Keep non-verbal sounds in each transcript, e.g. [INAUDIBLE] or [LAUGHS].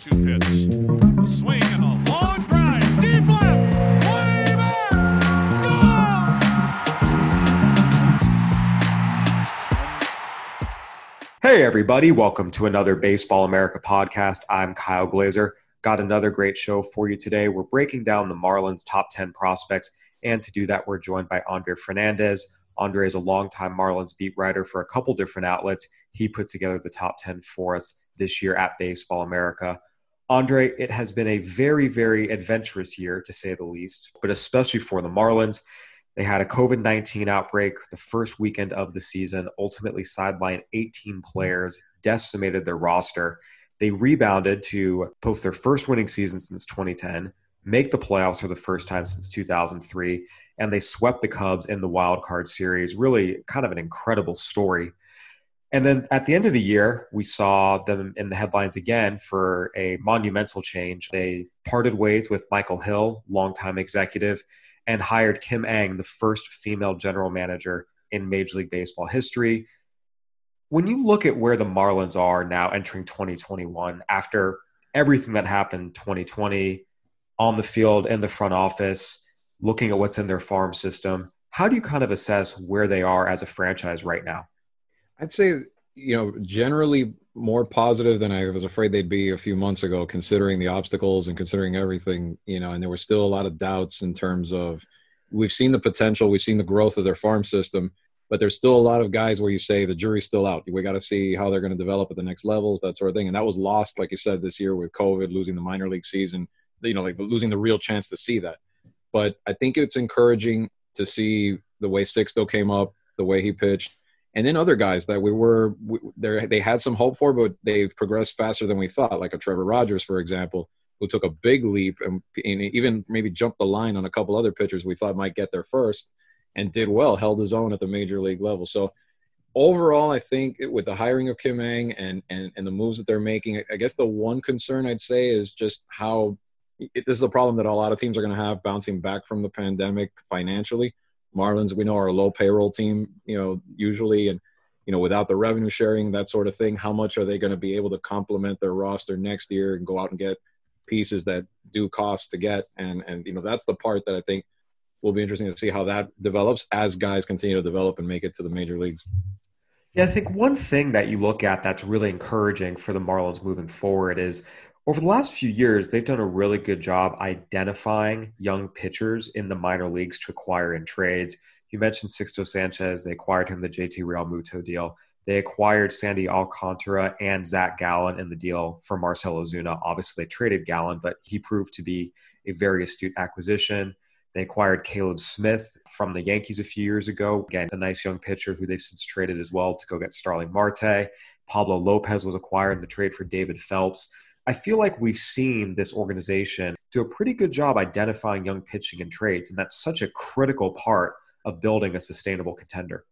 2 pitch. A swing and a long drive. Deep left. Way back. Hey, everybody, welcome to another Baseball America podcast. I'm Kyle Glaser. Got another great show for you today. We're breaking down the Marlins' top 10 prospects, and to do that, we're joined by Andre Fernandez. Andre is a longtime Marlins beat writer for a couple different outlets. He put together the top 10 for us this year at Baseball America. Andre, it has been a very, very adventurous year, to say the least, but especially for the Marlins. They had a COVID 19 outbreak the first weekend of the season, ultimately sidelined 18 players, decimated their roster. They rebounded to post their first winning season since 2010, make the playoffs for the first time since 2003, and they swept the Cubs in the wild card series. Really, kind of an incredible story. And then at the end of the year, we saw them in the headlines again for a monumental change. They parted ways with Michael Hill, longtime executive, and hired Kim Ng, the first female general manager in Major League Baseball history. When you look at where the Marlins are now entering 2021, after everything that happened 2020 on the field, in the front office, looking at what's in their farm system, how do you kind of assess where they are as a franchise right now? I'd say, you know, generally more positive than I was afraid they'd be a few months ago, considering the obstacles and considering everything, you know, and there were still a lot of doubts in terms of we've seen the potential, we've seen the growth of their farm system, but there's still a lot of guys where you say the jury's still out. We got to see how they're going to develop at the next levels, that sort of thing. And that was lost, like you said, this year with COVID, losing the minor league season, you know, like losing the real chance to see that. But I think it's encouraging to see the way Sixto came up, the way he pitched and then other guys that we were we, they had some hope for, but they've progressed faster than we thought, like a Trevor Rogers, for example, who took a big leap and, and even maybe jumped the line on a couple other pitchers we thought might get there first, and did well, held his own at the major league level. So overall, I think with the hiring of Kim Ng and and and the moves that they're making, I guess the one concern I'd say is just how it, this is a problem that a lot of teams are going to have bouncing back from the pandemic financially Marlins, we know, are a low payroll team, you know, usually, and you know, without the revenue sharing, that sort of thing. How much are they going to be able to complement their roster next year and go out and get pieces that do cost to get? And and you know, that's the part that I think will be interesting to see how that develops as guys continue to develop and make it to the major leagues. Yeah, I think one thing that you look at that's really encouraging for the Marlins moving forward is over the last few years, they've done a really good job identifying young pitchers in the minor leagues to acquire in trades. You mentioned Sixto Sanchez. They acquired him the JT Realmuto deal. They acquired Sandy Alcantara and Zach Gallen in the deal for Marcell Ozuna. Obviously, they traded Gallen, but he proved to be a very astute acquisition. They acquired Caleb Smith from the Yankees a few years ago. Again, a nice young pitcher who they've since traded as well to go get Starling Marte. Pablo Lopez was acquired in the trade for David Phelps. I feel like we've seen this organization do a pretty good job identifying young pitching and trades, and that's such a critical part of building a sustainable contender.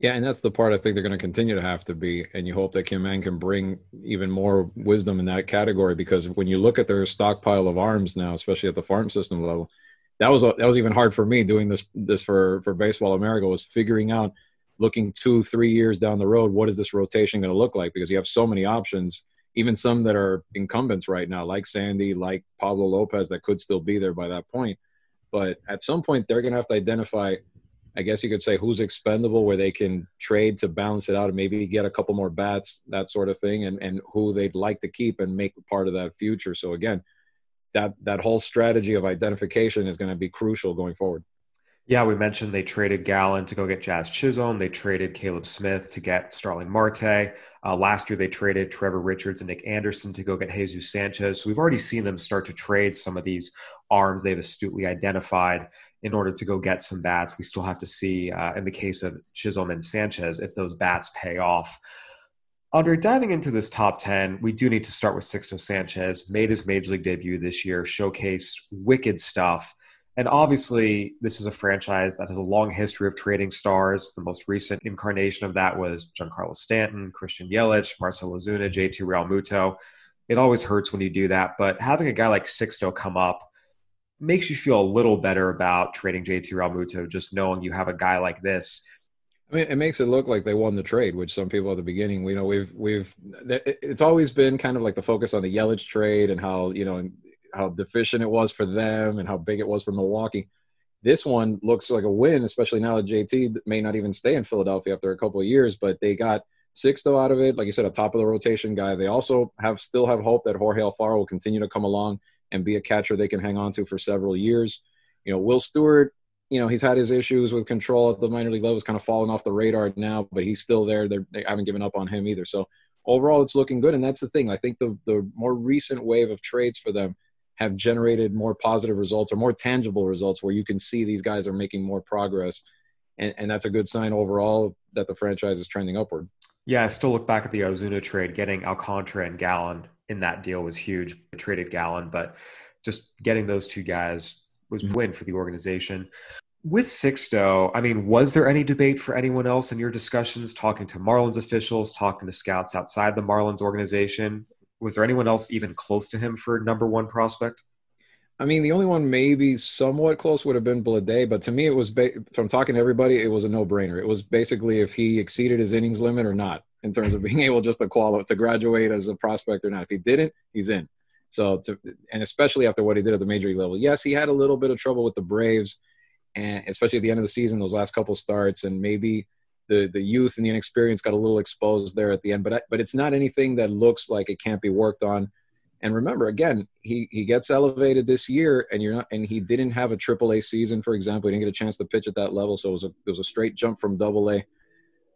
Yeah, and that's the part I think they're going to continue to have to be. And you hope that Kim Ng can bring even more wisdom in that category because when you look at their stockpile of arms now, especially at the farm system level, that was that was even hard for me doing this this for for Baseball America was figuring out, looking two three years down the road, what is this rotation going to look like? Because you have so many options even some that are incumbents right now, like Sandy, like Pablo Lopez, that could still be there by that point. But at some point, they're going to have to identify, I guess you could say, who's expendable, where they can trade to balance it out and maybe get a couple more bats, that sort of thing, and, and who they'd like to keep and make part of that future. So, again, that, that whole strategy of identification is going to be crucial going forward. Yeah, we mentioned they traded Gallen to go get Jazz Chisholm. They traded Caleb Smith to get Starling Marte. Uh, last year, they traded Trevor Richards and Nick Anderson to go get Jesus Sanchez. So we've already seen them start to trade some of these arms they've astutely identified in order to go get some bats. We still have to see, uh, in the case of Chisholm and Sanchez, if those bats pay off. Andre, diving into this top 10, we do need to start with Sixto Sanchez. Made his major league debut this year, showcased wicked stuff and obviously, this is a franchise that has a long history of trading stars. The most recent incarnation of that was Giancarlo Stanton, Christian Yelich, Marcell Ozuna, JT Realmuto. It always hurts when you do that, but having a guy like Sixto come up makes you feel a little better about trading JT Realmuto, just knowing you have a guy like this. I mean, it makes it look like they won the trade, which some people at the beginning, you know, we've we've it's always been kind of like the focus on the Yelich trade and how you know how deficient it was for them and how big it was for Milwaukee. This one looks like a win, especially now that JT may not even stay in Philadelphia after a couple of years, but they got Sixto out of it, like you said, a top of the rotation guy. They also have still have hope that Jorge Alfaro will continue to come along and be a catcher they can hang on to for several years. You know, Will Stewart, you know, he's had his issues with control at the minor league level. It's kind of fallen off the radar now, but he's still there. They're, they haven't given up on him either. So overall, it's looking good. And that's the thing. I think the, the more recent wave of trades for them have generated more positive results or more tangible results where you can see these guys are making more progress. And, and that's a good sign overall that the franchise is trending upward. Yeah, I still look back at the Ozuna trade. Getting Alcantara and Gallen in that deal was huge. I traded Gallen, but just getting those two guys was a mm-hmm. win for the organization. With Sixto, I mean, was there any debate for anyone else in your discussions, talking to Marlins officials, talking to scouts outside the Marlins organization? Was there anyone else even close to him for number one prospect? I mean, the only one maybe somewhat close would have been Bleday, but to me, it was ba- from talking to everybody, it was a no-brainer. It was basically if he exceeded his innings limit or not in terms of [LAUGHS] being able just to qualify to graduate as a prospect or not. If he didn't, he's in. So, to, and especially after what he did at the major league level, yes, he had a little bit of trouble with the Braves, and especially at the end of the season, those last couple starts, and maybe the the youth and the inexperience got a little exposed there at the end. But but it's not anything that looks like it can't be worked on and remember, again, he he gets elevated this year, and you're not, and he didn't have a Triple A season, for example. He didn't get a chance to pitch at that level, so it was a it was a straight jump from Double A.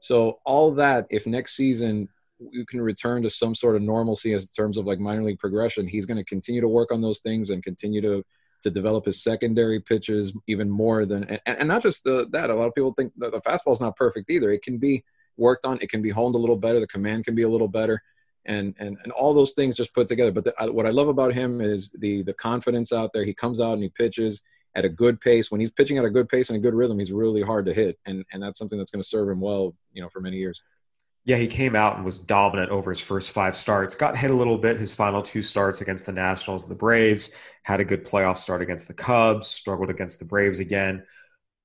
So all that, if next season you can return to some sort of normalcy as in terms of like minor league progression, he's going to continue to work on those things and continue to to develop his secondary pitches even more than and, and not just the, that. A lot of people think the, the fastball is not perfect either. It can be worked on. It can be honed a little better. The command can be a little better and and and all those things just put together. But the, what I love about him is the the confidence out there. He comes out and he pitches at a good pace. When he's pitching at a good pace and a good rhythm, he's really hard to hit, and and that's something that's going to serve him well, you know, for many years. Yeah, he came out and was dominant over his first five starts. Got hit a little bit his final two starts against the Nationals and the Braves. Had a good playoff start against the Cubs. Struggled against the Braves again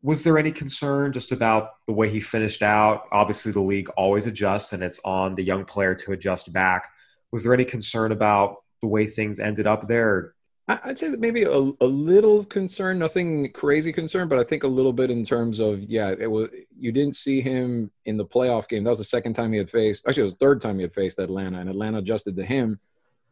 was there any concern just about the way he finished out? Obviously, the league always adjusts, and it's on the young player to adjust back. Was there any concern about the way things ended up there? I'd say that maybe a, a little concern, nothing crazy concern, but I think a little bit in terms of yeah, it was you didn't see him in the playoff game. That was the second time he had faced. Actually, it was the third time he had faced Atlanta, and Atlanta adjusted to him.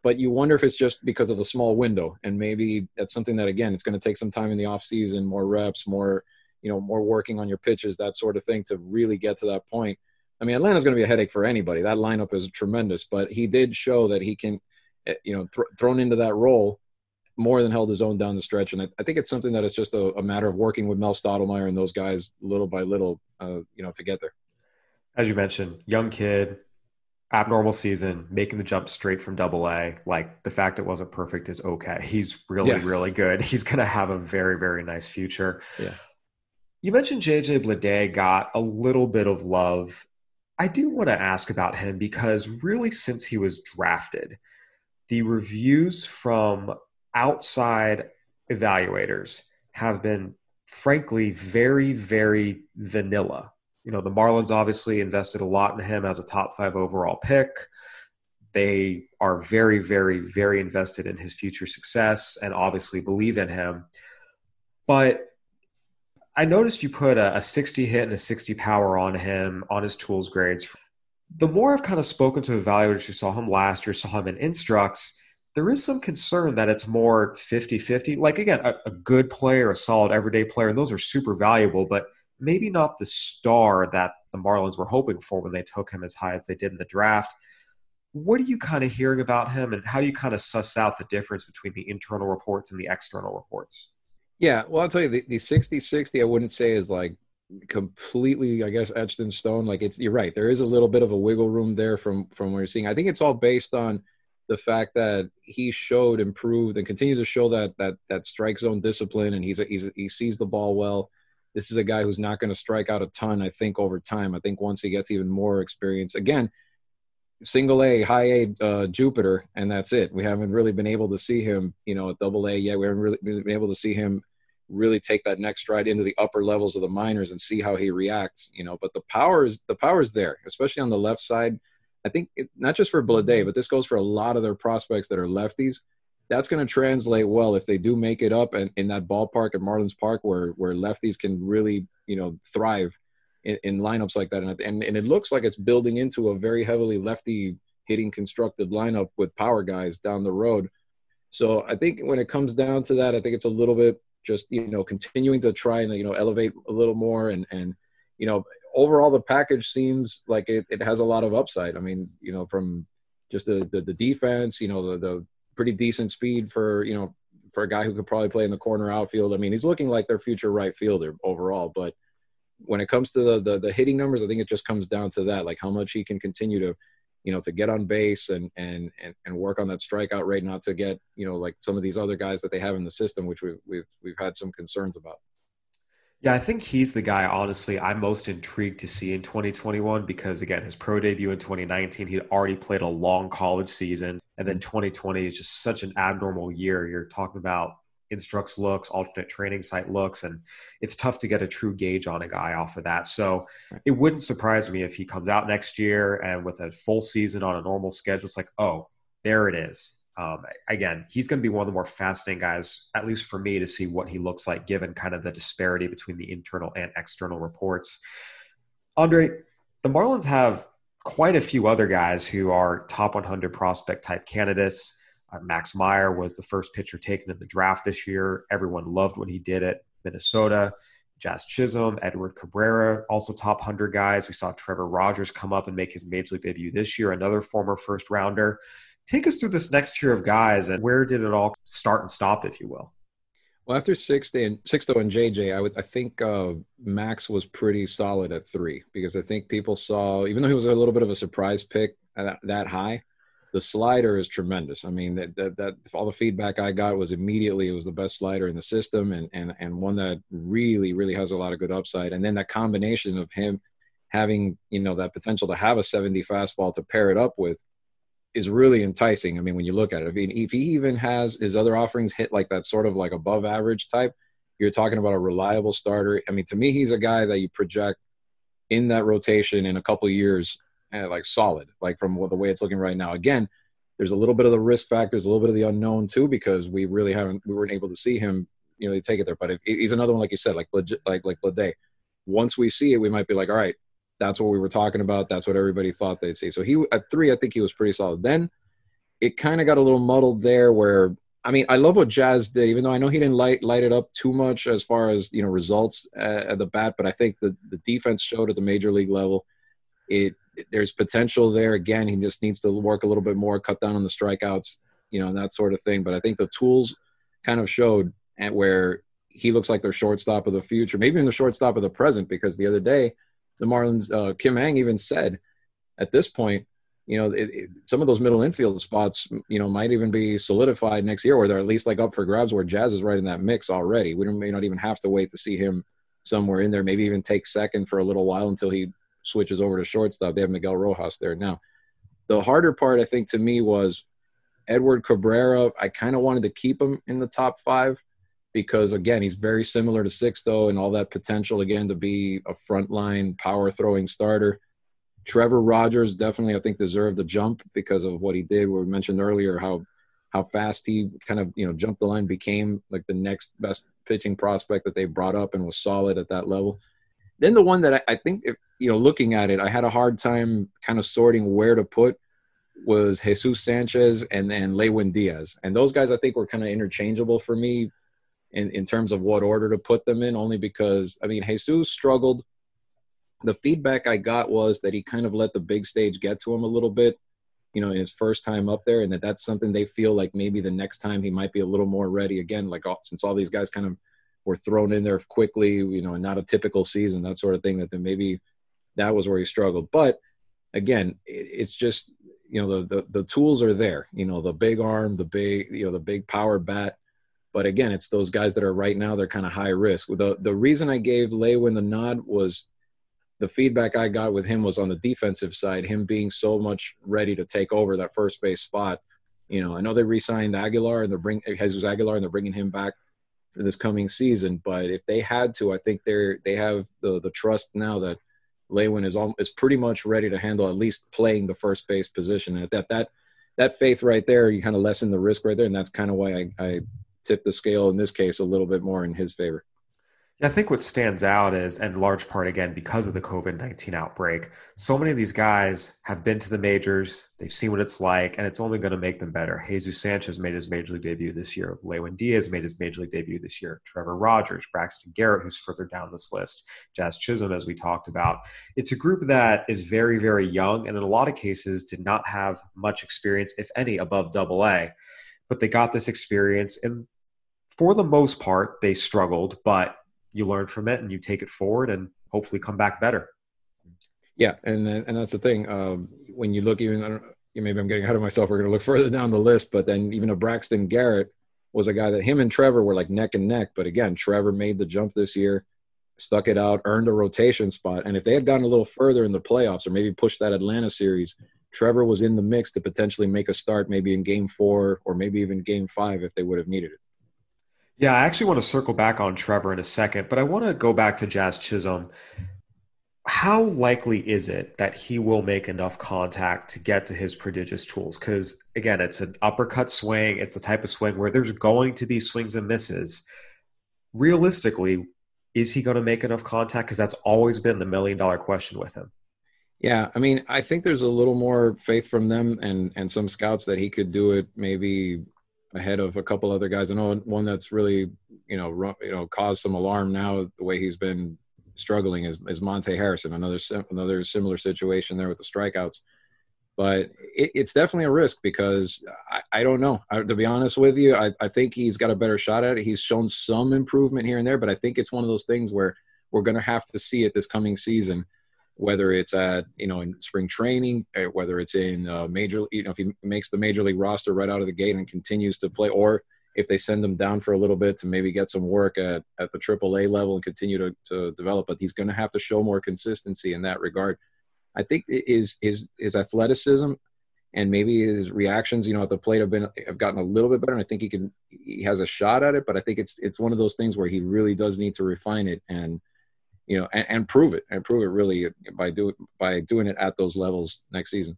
But you wonder if it's just because of the small window, and maybe that's something that again, it's going to take some time in the off season, more reps, more you know, more working on your pitches, that sort of thing to really get to that point. I mean, Atlanta's going to be a headache for anybody. That lineup is tremendous, but he did show that he can, eh, you know, th- thrown into that role more than held his own down the stretch. And I, I think it's something that it's just a, a, matter of working with Mel Stottlemyre and those guys little by little, uh, you know, to get there. As you mentioned, young kid, abnormal season, making the jump straight from double A. Like the fact it wasn't perfect is okay. [LAUGHS] He's really, yeah. really good. [LAUGHS] He's going to have a very, very nice future. Yeah. You mentioned JJ Bleday got a little bit of love. I do want to ask about him because really, since he was drafted, the reviews from outside evaluators have been, frankly, very, very vanilla. You know, the Marlins obviously invested a lot in him as a top five overall pick. They are very, very, very invested in his future success and obviously believe in him. But I noticed you put a, a 60 hit and a 60 power on him on his tools grades. The more I've kind of spoken to evaluators who saw him last year, saw him in instructs, there is some concern that it's more 50 50. Like, again, a, a good player, a solid everyday player, and those are super valuable, but maybe not the star that the Marlins were hoping for when they took him as high as they did in the draft. What are you kind of hearing about him, and how do you kind of suss out the difference between the internal reports and the external reports? Yeah, well, I'll tell you the, the 60 60, I wouldn't say is like completely, I guess, etched in stone. Like it's, you're right. There is a little bit of a wiggle room there from, from what you're seeing. I think it's all based on the fact that he showed improved and continues to show that, that, that strike zone discipline and he's, a, he's a, he sees the ball well. This is a guy who's not going to strike out a ton, I think, over time. I think once he gets even more experience, again, single A, high A uh, Jupiter, and that's it. We haven't really been able to see him, you know, at double A yet. We haven't really been able to see him really take that next stride into the upper levels of the minors and see how he reacts. You know, but the power is the power is there, especially on the left side. I think it, not just for Bleday, but this goes for a lot of their prospects that are lefties. That's going to translate well if they do make it up and in that ballpark at Marlins Park where where lefties can really you know thrive in, in lineups like that. And, and and it looks like it's building into a very heavily lefty hitting constructed lineup with power guys down the road. So I think when it comes down to that, I think it's a little bit just you know continuing to try and you know elevate a little more and and you know overall the package seems like it, it has a lot of upside. I mean you know from just the the, the defense, you know the the pretty decent speed for you know for a guy who could probably play in the corner outfield. I mean he's looking like their future right fielder overall, but when it comes to the, the, the hitting numbers, I think it just comes down to that, like how much he can continue to you know, to get on base and and and, and work on that strikeout rate, not to get you know like some of these other guys that they have in the system, which we've we've we've had some concerns about. Yeah, I think he's the guy, honestly, I'm most intrigued to see in 2021 because, again, his pro debut in 2019, he'd already played a long college season. And then mm-hmm. 2020 is just such an abnormal year. You're talking about instructs looks, alternate training site looks, and it's tough to get a true gauge on a guy off of that. So it wouldn't surprise me if he comes out next year and with a full season on a normal schedule, it's like, oh, there it is. Um, again, he's going to be one of the more fascinating guys, at least for me, to see what he looks like, given kind of the disparity between the internal and external reports. Andre, the Marlins have quite a few other guys who are top 100 prospect type candidates. Uh, Max Meyer was the first pitcher taken in the draft this year. Everyone loved when he did it. Minnesota, Jazz Chisholm, Edward Cabrera, also top 100 guys. We saw Trevor Rogers come up and make his major league debut this year, another former first rounder. Take us through this next tier of guys and where did it all start and stop, if you will? Well, after Sixto and Sixto and JJ, I would I think uh, Max was pretty solid at three because I think people saw, even though he was a little bit of a surprise pick that, that high, the slider is tremendous. I mean, that, that, that all the feedback I got was immediately it was the best slider in the system and, and, and one that really, really has a lot of good upside. And then that combination of him having, you know, that potential to have a 70 fastball to pair it up with is really enticing. I mean, when you look at it, I mean, if he even has his other offerings hit like that sort of like above average type, you're talking about a reliable starter. I mean, to me, he's a guy that you project in that rotation in a couple years and like solid, like from the way it's looking right now. Again, there's a little bit of the risk factors, a little bit of the unknown too, because we really haven't, we weren't able to see him, you know, take it there. But if he's another one, like you said, like legit, like like Bleday. Once we see it, we might be like, all right, that's what we were talking about. That's what everybody thought they'd see. So he at three, I think he was pretty solid. Then it kind of got a little muddled there, where I mean, I love what Jazz did, even though I know he didn't light light it up too much as far as you know results at the bat. But I think the the defense showed at the major league level. It there's potential there. Again, he just needs to work a little bit more, cut down on the strikeouts, you know, and that sort of thing. But I think the tools kind of showed at where he looks like their shortstop of the future, maybe even the shortstop of the present, because the other day, the Marlins, uh, Kim Ng even said at this point, you know, it, it, some of those middle infield spots, you know, might even be solidified next year, or they're at least like up for grabs where Jazz is right in that mix already. We may not even have to wait to see him somewhere in there, maybe even take second for a little while until he switches over to shortstop. They have Miguel Rojas there now. The harder part, I think, to me was Edward Cabrera. I kind of wanted to keep him in the top five because, again, he's very similar to Sixto and all that potential, again, to be a frontline power throwing starter. Trevor Rogers definitely, I think, deserved the jump because of what he did. We mentioned earlier how how fast he kind of you know jumped the line, became like the next best pitching prospect that they brought up, and was solid at that level. Then the one that I, I think, if, you know, looking at it, I had a hard time kind of sorting where to put was Jesus Sanchez and then Lewin Diaz. And those guys I think were kind of interchangeable for me in, in terms of what order to put them in, only because, I mean, Jesus struggled. The feedback I got was that he kind of let the big stage get to him a little bit, you know, in his first time up there, and that that's something they feel like maybe the next time he might be a little more ready again, like all, since all these guys kind of – were thrown in there quickly, you know, and not a typical season, that sort of thing, that then maybe that was where he struggled. But again, it's just, you know, the, the, the tools are there, you know, the big arm, the big, you know, the big power bat. But again, it's those guys that are right now, they're kind of high risk. The, the reason I gave Lewin the nod was the feedback I got with him was on the defensive side, him being so much ready to take over that first base spot. You know, I know they re-signed Aguilar and they're bring Jesus Aguilar and they're bringing him back for this coming season. But if they had to, I think they're they have the the trust now that Lewin is all, is pretty much ready to handle at least playing the first base position. And that that that faith right there, you kind of lessen the risk right there, and that's kind of why I, I tip the scale in this case a little bit more in his favor. Yeah, I think what stands out is, and large part again because of the COVID 19 outbreak, so many of these guys have been to the majors. They've seen what it's like, and it's only going to make them better. Jesus Sanchez made his major league debut this year. Lewin Diaz made his major league debut this year. Trevor Rogers, Braxton Garrett, who's further down this list, Jazz Chisholm, as we talked about. It's a group that is very, very young, and in a lot of cases did not have much experience, if any, above double A. But they got this experience, and for the most part, they struggled, but you learn from it and you take it forward and hopefully come back better. Yeah, and and that's the thing. Um, when you look even, I don't, maybe I'm getting ahead of myself. We're going to look [LAUGHS] further down the list, but then even a Braxton Garrett was a guy that him and Trevor were like neck and neck. But again, Trevor made the jump this year, stuck it out, earned a rotation spot. And if they had gotten a little further in the playoffs or maybe pushed that Atlanta series, Trevor was in the mix to potentially make a start, maybe in Game Four or maybe even Game Five if they would have needed it. Yeah, I actually want to circle back on Trevor in a second, but I want to go back to Jazz Chisholm. How likely is it that he will make enough contact to get to his prodigious tools? Because again, it's an uppercut swing. It's the type of swing where there's going to be swings and misses. Realistically, is he going to make enough contact? Because that's always been the million dollar question with him. Yeah, I mean, I think there's a little more faith from them and and some scouts that he could do it maybe ahead of a couple other guys. I know one that's really you know run, you know caused some alarm now the way he's been struggling is, is Monte Harrison. Another another similar situation there with the strikeouts. But it, it's definitely a risk because I, I don't know. I, to be honest with you, I, I think he's got a better shot at it. He's shown some improvement here and there, but I think it's one of those things where we're going to have to see it this coming season whether it's at you know in spring training, eh, whether it's in uh, major, you know, if he makes the major league roster right out of the gate and continues to play, or if they send him down for a little bit to maybe get some work at at the AAA level and continue to to develop. But he's going to have to show more consistency in that regard. I think his his his athleticism and maybe his reactions, you know, at the plate have been have gotten a little bit better. And I think he can he has a shot at it, but I think it's it's one of those things where he really does need to refine it and you know, and, and prove it and prove it really by doing by doing it at those levels next season.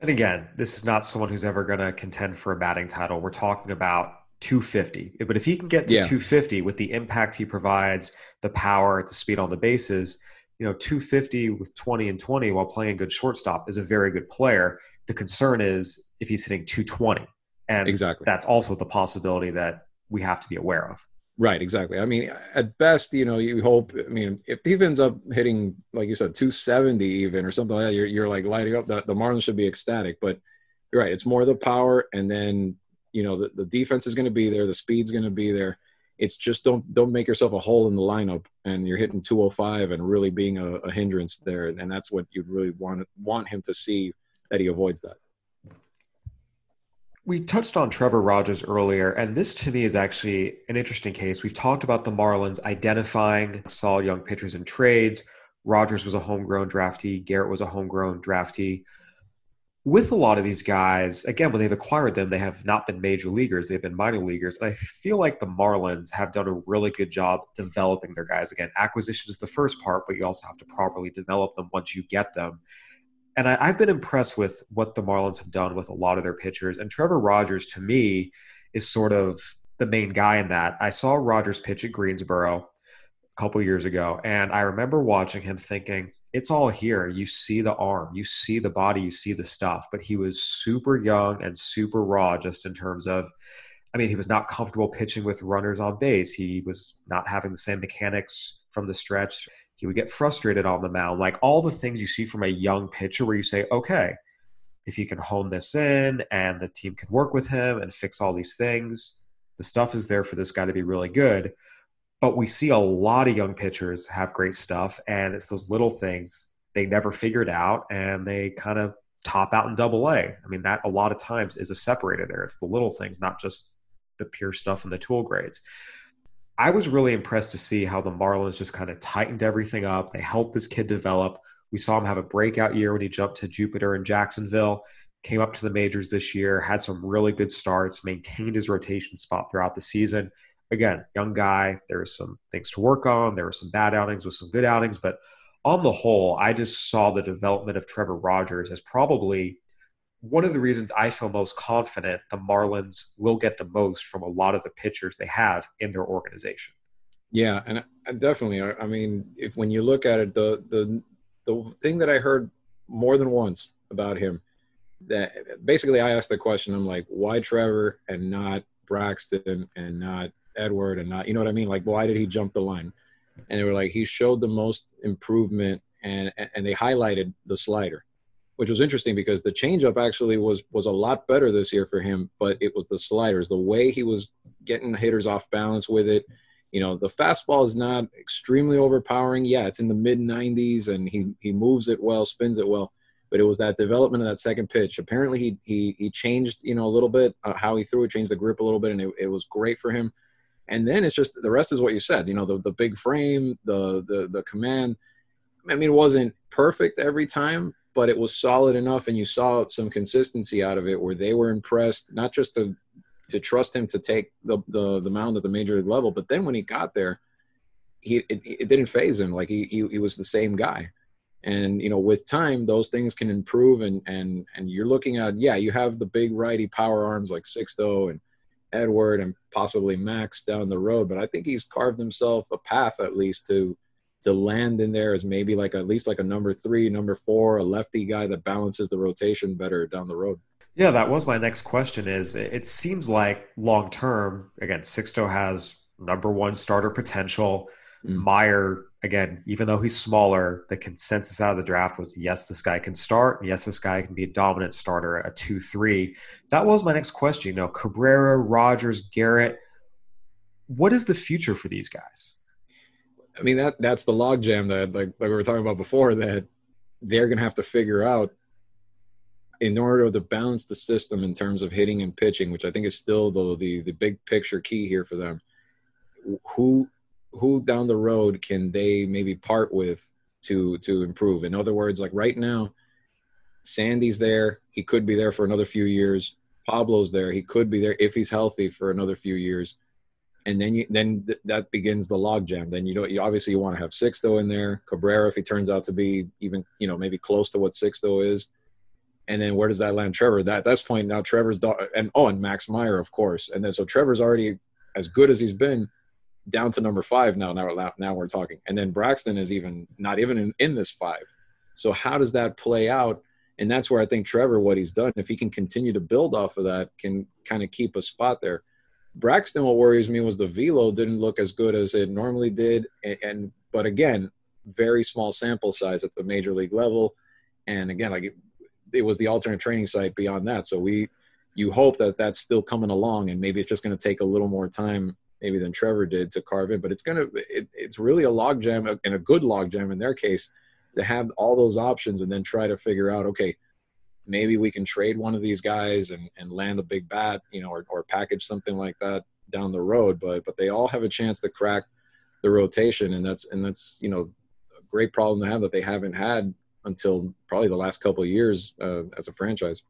And again, this is not someone who's ever going to contend for a batting title. We're talking about 250. But if he can get to yeah. 250 with the impact he provides, the power, the speed on the bases, you know, 250 with 20 and 20 while playing good shortstop is a very good player. The concern is if he's hitting 220. And exactly. that's also the possibility that we have to be aware of. Right, exactly. I mean, at best, you know, you hope. I mean, if he ends up hitting, like you said, 270 even or something like that, you're, you're like lighting up. The, the Marlins should be ecstatic. But you're right, it's more the power, and then you know the, the defense is going to be there, the speed's going to be there. It's just don't don't make yourself a hole in the lineup, and you're hitting 205 and really being a, a hindrance there, and that's what you'd really want want him to see that he avoids that. We touched on Trevor Rogers earlier, and this to me is actually an interesting case. We've talked about the Marlins identifying solid young pitchers in trades. Rogers was a homegrown draftee, Garrett was a homegrown draftee. With a lot of these guys, again, when they've acquired them, they have not been major leaguers, they've been minor leaguers. And I feel like the Marlins have done a really good job developing their guys. Again, acquisition is the first part, but you also have to properly develop them once you get them and I, have been impressed with what the Marlins have done with a lot of their pitchers. And Trevor Rogers, to me, is sort of the main guy in that. I saw Rogers pitch at Greensboro a couple years ago, and I remember watching him thinking, it's all here. You see the arm, you see the body, you see the stuff. But he was super young and super raw, just in terms of. I mean, he was not comfortable pitching with runners on base. He was not having the same mechanics from the stretch. He would get frustrated on the mound. Like all the things you see from a young pitcher where you say, okay, if you can hone this in and the team can work with him and fix all these things, the stuff is there for this guy to be really good. But we see a lot of young pitchers have great stuff, and it's those little things they never figured out and they kind of top out in double A. I mean, that a lot of times is a separator there. It's the little things, not just the pure stuff and the tool grades. I was really impressed to see how the Marlins just kind of tightened everything up. They helped this kid develop. We saw him have a breakout year when he jumped to Jupiter in Jacksonville, came up to the majors this year, had some really good starts, maintained his rotation spot throughout the season. again, young guy. There were some things to work on. There were some bad outings with some good outings, but on the whole, I just saw the development of Trevor Rogers as probably one of the reasons I feel most confident the Marlins will get the most from a lot of the pitchers they have in their organization. Yeah, and I, definitely. I, mean, if when you look at it, the the the thing that I heard more than once about him, that basically I asked the question, I'm like, why Trevor and not Braxton and not Edward and not, you know what I mean? Like, why did he jump the line? And they were like, he showed the most improvement, and and they highlighted the slider, which was interesting because the changeup actually was was a lot better this year for him, but it was the sliders, the way he was getting hitters off balance with it. You know the fastball is not extremely overpowering. Yeah it's in the mid 90s and he he moves it well spins it well but it was that development of that second pitch. Apparently he he, he changed you know a little bit uh, how he threw it changed the grip a little bit and it, it was great for him. And then it's just the rest is what you said you know the, the big frame the the the command. I mean it wasn't perfect every time but it was solid enough and you saw some consistency out of it where they were impressed not just to to trust him to take the, the, the mound at the major league level. But then when he got there, he it, it didn't faze him. Like he, he he was the same guy. And you know, with time, those things can improve. And and and you're looking at yeah, you have the big righty power arms like Sixto and Edward and possibly Max down the road. But I think he's carved himself a path at least to to land in there as maybe like at least like a number three, number four, a lefty guy that balances the rotation better down the road. Yeah, that was my next question. Is it seems like long term, again, Sixto has number one starter potential. Mm. Meyer, again, even though he's smaller, the consensus out of the draft was yes, this guy can start. Yes, this guy can be a dominant starter, a two three. That was my next question. You know, Cabrera, Rogers, Garrett. What is the future for these guys? I mean that that's the logjam that like like we were talking about before that they're gonna have to figure out in order to balance the system in terms of hitting and pitching, which I think is still the the, the big picture key here for them. Who who down the road can they maybe part with to to improve? In other words, like right now, Sandy's there. He could be there for another few years. Pablo's there. He could be there if he's healthy for another few years. And then you then th- that begins the logjam. Then you don't you obviously you want to have Sixto in there. Cabrera if he turns out to be even you know maybe close to what Sixto is and then where does that land Trevor? That at this point now Trevor's and oh and Max Meyer of course, and then so Trevor's already as good as he's been down to number five now. Now now we're talking, and then Braxton is even not even in, in this five. So how does that play out? And that's where I think Trevor, what he's done, if he can continue to build off of that, can kind of keep a spot there. Braxton, what worries me was the velo didn't look as good as it normally did, and, and but again, very small sample size at the major league level. And again, like it was the alternate training site beyond that. So we, you hope that that's still coming along, and maybe it's just going to take a little more time, maybe than Trevor did to carve in. But it's to, it, it's really a logjam and a good logjam in their case to have all those options and then try to figure out, okay, maybe we can trade one of these guys and, and land a big bat, you know, or, or package something like that down the road. But but they all have a chance to crack the rotation, and that's and that's you know a great problem to have that they haven't had until probably the last couple of years uh, as a franchise.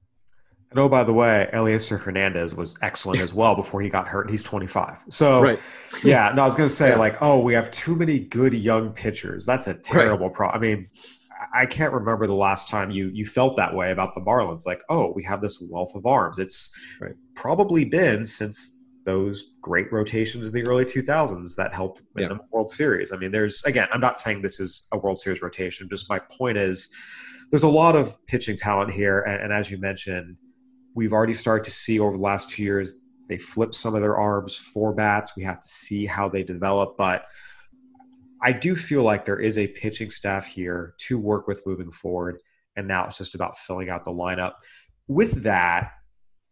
And oh, by the way, Elieser Hernandez was excellent as well before he got hurt. He's 25. So, right. [LAUGHS] yeah, no, I was going to say, yeah. like, oh, we have too many good young pitchers. That's a terrible right. problem. I mean, I can't remember the last time you you felt that way about the Marlins. Like, oh, we have this wealth of arms. It's right. probably been since those great rotations in the early 2000s that helped win yeah. the World Series. I mean, there's again, I'm not saying this is a World Series rotation. Just my point is, there's a lot of pitching talent here, and, and as you mentioned, we've already started to see over the last two years they flip some of their arms for bats. We have to see how they develop, but I do feel like there is a pitching staff here to work with moving forward, and now it's just about filling out the lineup. With that,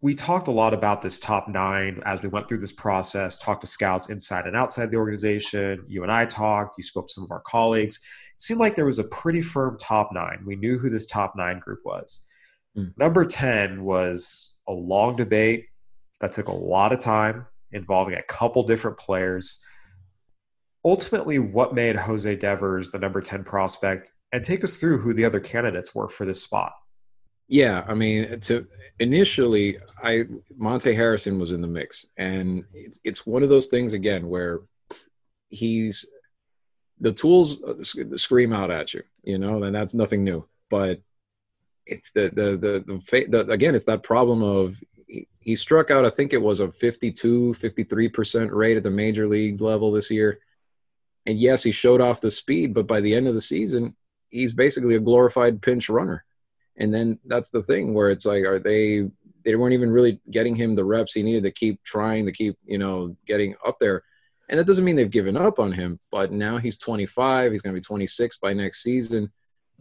we talked a lot about this top nine as we went through this process, talked to scouts inside and outside the organization. You and I talked, you spoke to some of our colleagues. It seemed like there was a pretty firm top nine. We knew who this top nine group was. Mm. Number 10 was a long debate that took a lot of time involving a couple different players. Ultimately, what made Jose Devers the number 10 prospect? And take us through who the other candidates were for this spot. Yeah, I mean, to initially, I Monte Harrison was in the mix, and it's it's one of those things again where he's the tools uh, scream out at you, you know, and that's nothing new. But it's the the the the, the again, it's that problem of he, he struck out. I think it was a 52, 53 percent rate at the major leagues level this year. And yes, he showed off the speed, but by the end of the season, he's basically a glorified pinch runner. And then that's the thing where it's like, are they? They weren't even really getting him the reps he needed to keep trying to keep, you know, getting up there. And that doesn't mean they've given up on him, but now he's 25. He's going to be 26 by next season.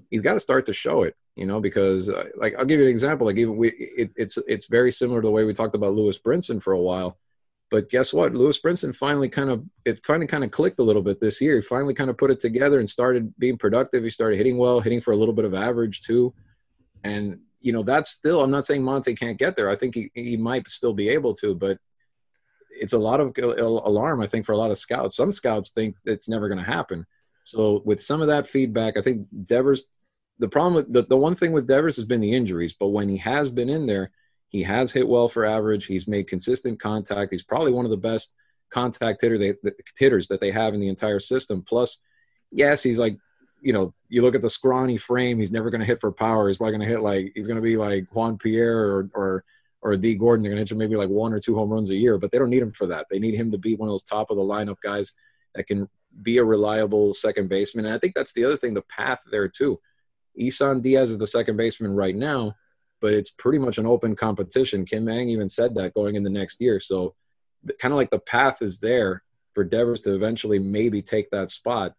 He's got to start to show it, you know, because uh, like I'll give you an example. Like even we, it, it's it's very similar to the way we talked about Lewis Brinson for a while. But guess what? Lewis Brinson finally kind of it finally kind of clicked a little bit this year. He finally kind of put it together and started being productive. He started hitting well, hitting for a little bit of average too. And you know, that's still I'm not saying Monte can't get there. I think he, he might still be able to, but it's a lot of alarm, I think, for a lot of scouts. Some scouts think it's never going to happen. So with some of that feedback, I think Devers. The problem with the, the one thing with Devers has been the injuries, but when he has been in there, he has hit well for average. He's made consistent contact. He's probably one of the best contact hitter they, the hitters that they have in the entire system. Plus, yes, he's like you know, you look at the scrawny frame, he's never going to hit for power. He's probably going to hit like he's going to be like Juan Pierre or or or Dee Gordon. They're going to hit you maybe like one or two home runs a year, but they don't need him for that. They need him to be one of those top of the lineup guys that can be a reliable second baseman. And I think that's the other thing, the path there too. Isan Diaz is the second baseman right now, but it's pretty much an open competition. Kim Ng even said that going in the next year. So kind of like the path is there for Devers to eventually maybe take that spot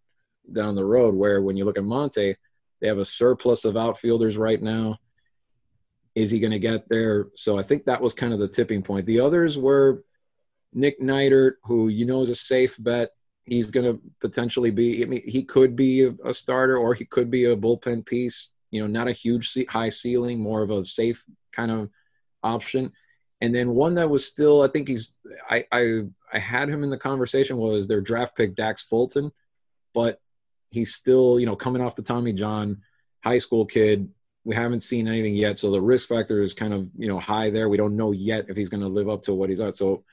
down the road. Where when you look at Monte, they have a surplus of outfielders right now. Is he going to get there? So I think that was kind of the tipping point. The others were Nick Neidert, who you know is a safe bet. He's going to potentially be. I mean, he could be a, a starter, or he could be a bullpen piece. You know, not a huge high ceiling, more of a safe kind of option. And then one that was still, I think he's. I I I had him in the conversation was their draft pick Dax Fulton, but he's still you know coming off the Tommy John high school kid we haven't seen anything yet, so the risk factor is kind of you know high there. We don't know yet if he's going to live up to what he's at. So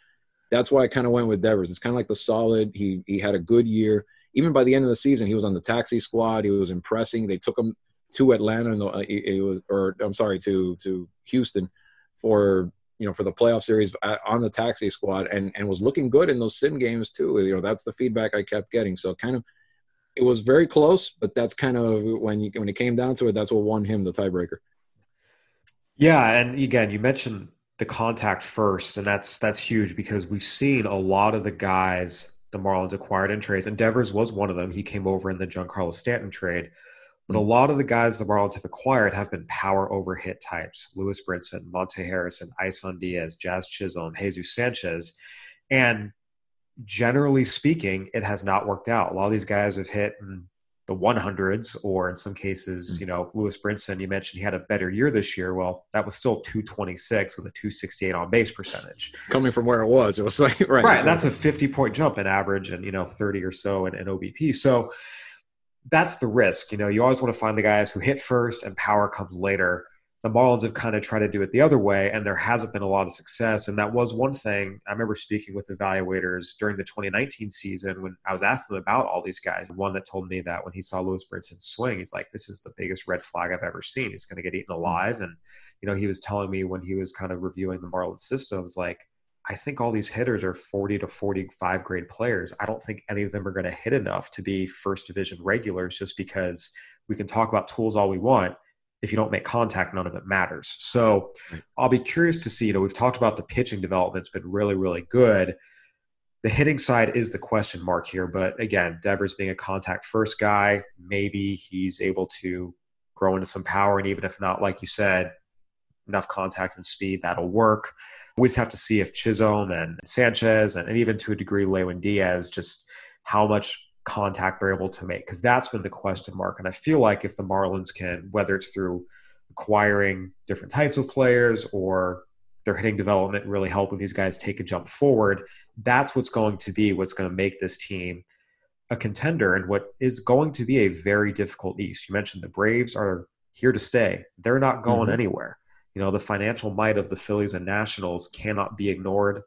that's why I kind of went with Devers. It's kind of like the solid. He he had a good year. Even by the end of the season, he was on the taxi squad. He was impressing. They took him to Atlanta, and uh, it was or I'm sorry to to Houston for you know for the playoff series uh, on the taxi squad, and and was looking good in those sim games too. You know that's the feedback I kept getting. So kind of it was very close, but that's kind of when you when it came down to it, that's what won him the tiebreaker. Yeah, and again, you mentioned the contact first, and that's that's huge because we've seen a lot of the guys the Marlins acquired in trades, and Devers was one of them. He came over in the Giancarlo Stanton trade. But a mm-hmm. lot of the guys the Marlins have acquired have been power over hit types. Lewis Brinson, Monte Harrison, Isan Diaz, Jazz Chisholm, Jesus Sanchez. And generally speaking, it has not worked out. A lot of these guys have hit the 100s, or in some cases, mm-hmm. you know, Lewis Brinson, you mentioned he had a better year this year. Well, that was still 226 with a 268 on base percentage. Coming from where it was, it was like, [LAUGHS] right. Right. That's a 50 point jump in average and, you know, 30 or so in, in OBP. So that's the risk. You know, you always want to find the guys who hit first and power comes later the Marlins have kind of tried to do it the other way, and there hasn't been a lot of success. And that was one thing I remember speaking with evaluators during the 2019 season when I was asking them about all these guys. One that told me that when he saw Lewis Brinson swing, he's like, "This is the biggest red flag I've ever seen. He's going to get eaten alive." And you know, he was telling me when he was kind of reviewing the Marlins systems, like, I think all these hitters are 40 to 45 grade players. I don't think any of them are going to hit enough to be first division regulars just because we can talk about tools all we want if you don't make contact, none of it matters. So I'll be curious to see. You know, we've talked about the pitching development's been really, really good. The hitting side is the question mark here, but again, Devers being a contact first guy, maybe he's able to grow into some power, and even if not, like you said, enough contact and speed, that'll work. We just have to see if Chisholm and Sanchez, and, and even to a degree Lewin Diaz, just how much contact they're able to make because that's been the question mark. And I feel like if the Marlins can, whether it's through acquiring different types of players or their hitting development really helping these guys take a jump forward, that's what's going to be what's going to make this team a contender and what is going to be a very difficult East. You mentioned the Braves are here to stay. They're not going Mhm. anywhere. You know, the financial might of the Phillies and Nationals cannot be ignored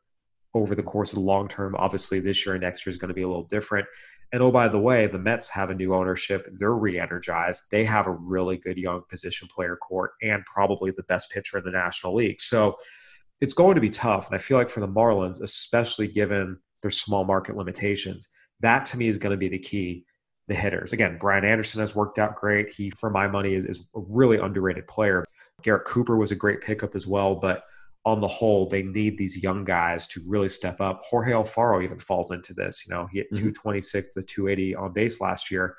over the course of the long term. Obviously, this year and next year is going to be a little different. And oh, by the way, the Mets have a new ownership. They're re energized. They have a really good young position player court and probably the best pitcher in the National League. So it's going to be tough. And I feel like for the Marlins, especially given their small market limitations, that to me is going to be the key. The hitters. Again, Brian Anderson has worked out great. He, for my money, is, is a really underrated player. Garrett Cooper was a great pickup as well. But on the whole, they need these young guys to really step up. Jorge Alfaro even falls into this. You know, he hit Mhm. 226 to 280 on base last year.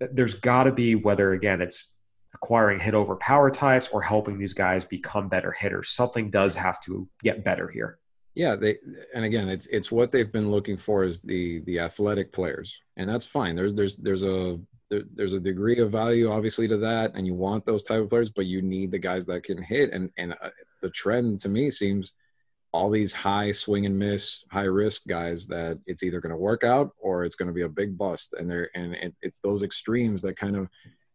There's got to be whether again it's acquiring hit over power types or helping these guys become better hitters. Something does have to get better here. Yeah, they and again, it's it's what they've been looking for is the the athletic players, and that's fine. There's there's there's a there, there's a degree of value obviously to that, and you want those type of players, but you need the guys that can hit. And and uh, the trend to me seems all these high swing and miss, high risk guys that it's either going to work out or it's going to be a big bust, and they're and it, it's those extremes that kind of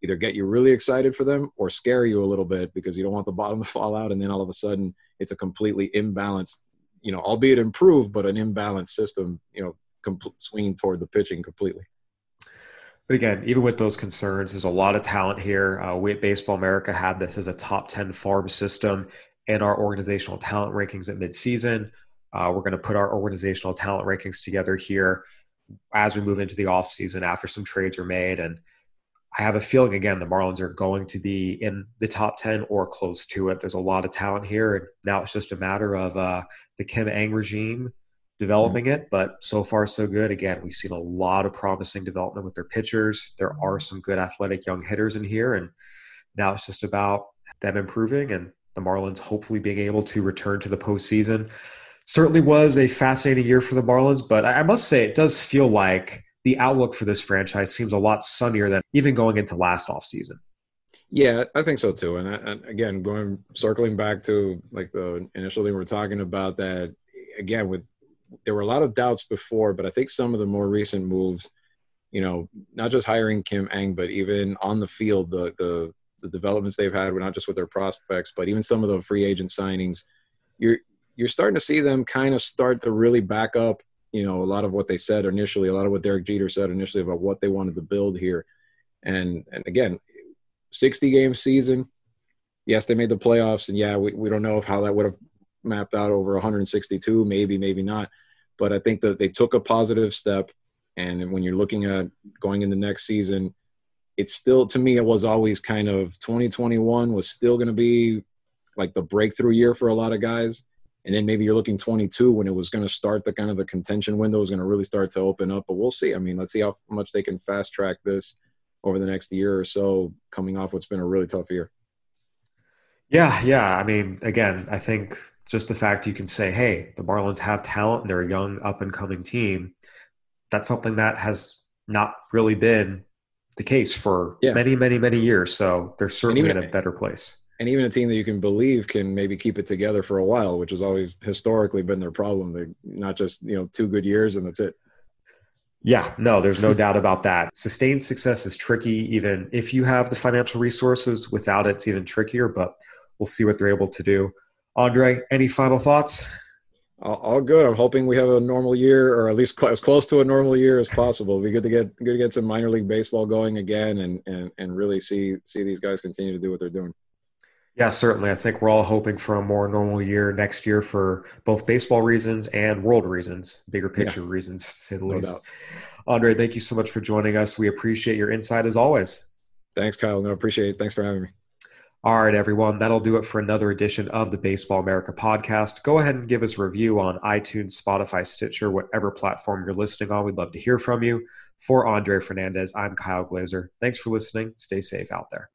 either get you really excited for them or scare you a little bit because you don't want the bottom [LAUGHS] to fall out, and then all of a sudden it's a completely imbalanced you know, albeit improved, but an imbalanced system, you know, complete swinging toward the pitching completely. But again, even with those concerns, there's a lot of talent here. Uh, we at Baseball America had this as a top 10 farm system in our organizational talent rankings at midseason. Uh, we're going to put our organizational talent rankings together here as we move into the offseason after some trades are made. And I have a feeling, again, the Marlins are going to be in the top 10 or close to it. There's a lot of talent here. And now it's just a matter of uh, the Kim Ng regime developing mm-hmm. it. But so far, so good. Again, we've seen a lot of promising development with their pitchers. There mm-hmm. are some good athletic young hitters in here. And now it's just about them improving and the Marlins hopefully being able to return to the postseason. Certainly was a fascinating year for the Marlins, but I must say it does feel like the outlook for this franchise seems a lot sunnier than even going into last offseason. Yeah, I think so too. And, I, and again, going circling back to like the initial thing we are talking about, that again with there were a lot of doubts before, but I think some of the more recent moves, you know, not just hiring Kim Ng, but even on the field, the the the developments they've had, were not just with their prospects, but even some of the free agent signings, you're you're starting to see them kind of start to really back up, you know, a lot of what they said initially, a lot of what Derek Jeter said initially about what they wanted to build here. And and again, 60 game season. Yes, they made the playoffs, and yeah, we, we don't know if how that would have mapped out over 162, maybe, maybe not. But I think that they took a positive step. And when you're looking at going into next season, it's still to me it was always kind of 2021 was still going to be like the breakthrough year for a lot of guys. And then maybe you're looking 22 when it was going to start the kind of the contention window was going to really start to open up but we'll see. I mean let's see how much they can fast track this over the next year or so coming off what's been a really tough year. Yeah yeah. I mean again i think just the fact you can say hey the marlins have talent and they're a young up and coming team that's something that has not really been the case for yeah. many, many, many years. So they're certainly even, in a better place. And even a team that you can believe can maybe keep it together for a while, which has always historically been their problem. They not just you know two good years and that's it. Yeah, no, there's no [LAUGHS] doubt about that. Sustained success is tricky, even if you have the financial resources. Without it, it's even trickier. But we'll see what they're able to do. Andre, any final thoughts? all, all, good. I'm hoping we have a normal year, or at least cl- as close to a normal year as possible. It'd be good to get good to get some minor league baseball going again, and and and really see see these guys continue to do what they're doing. Yeah, certainly. I think we're all hoping for a more normal year next year for both baseball reasons and world reasons, bigger picture yeah. reasons, to say the no least. Doubt. Andre, thank you so much for joining us. We appreciate your insight as always. Thanks, Kyle. No, appreciate it. Thanks for having me. All right, everyone. That'll do it for another edition of the Baseball America podcast. Go ahead and give us a review on iTunes, Spotify, Stitcher, whatever platform you're listening on. We'd love to hear from you. For Andre Fernandez, I'm Kyle Glaser. Thanks for listening. Stay safe out there.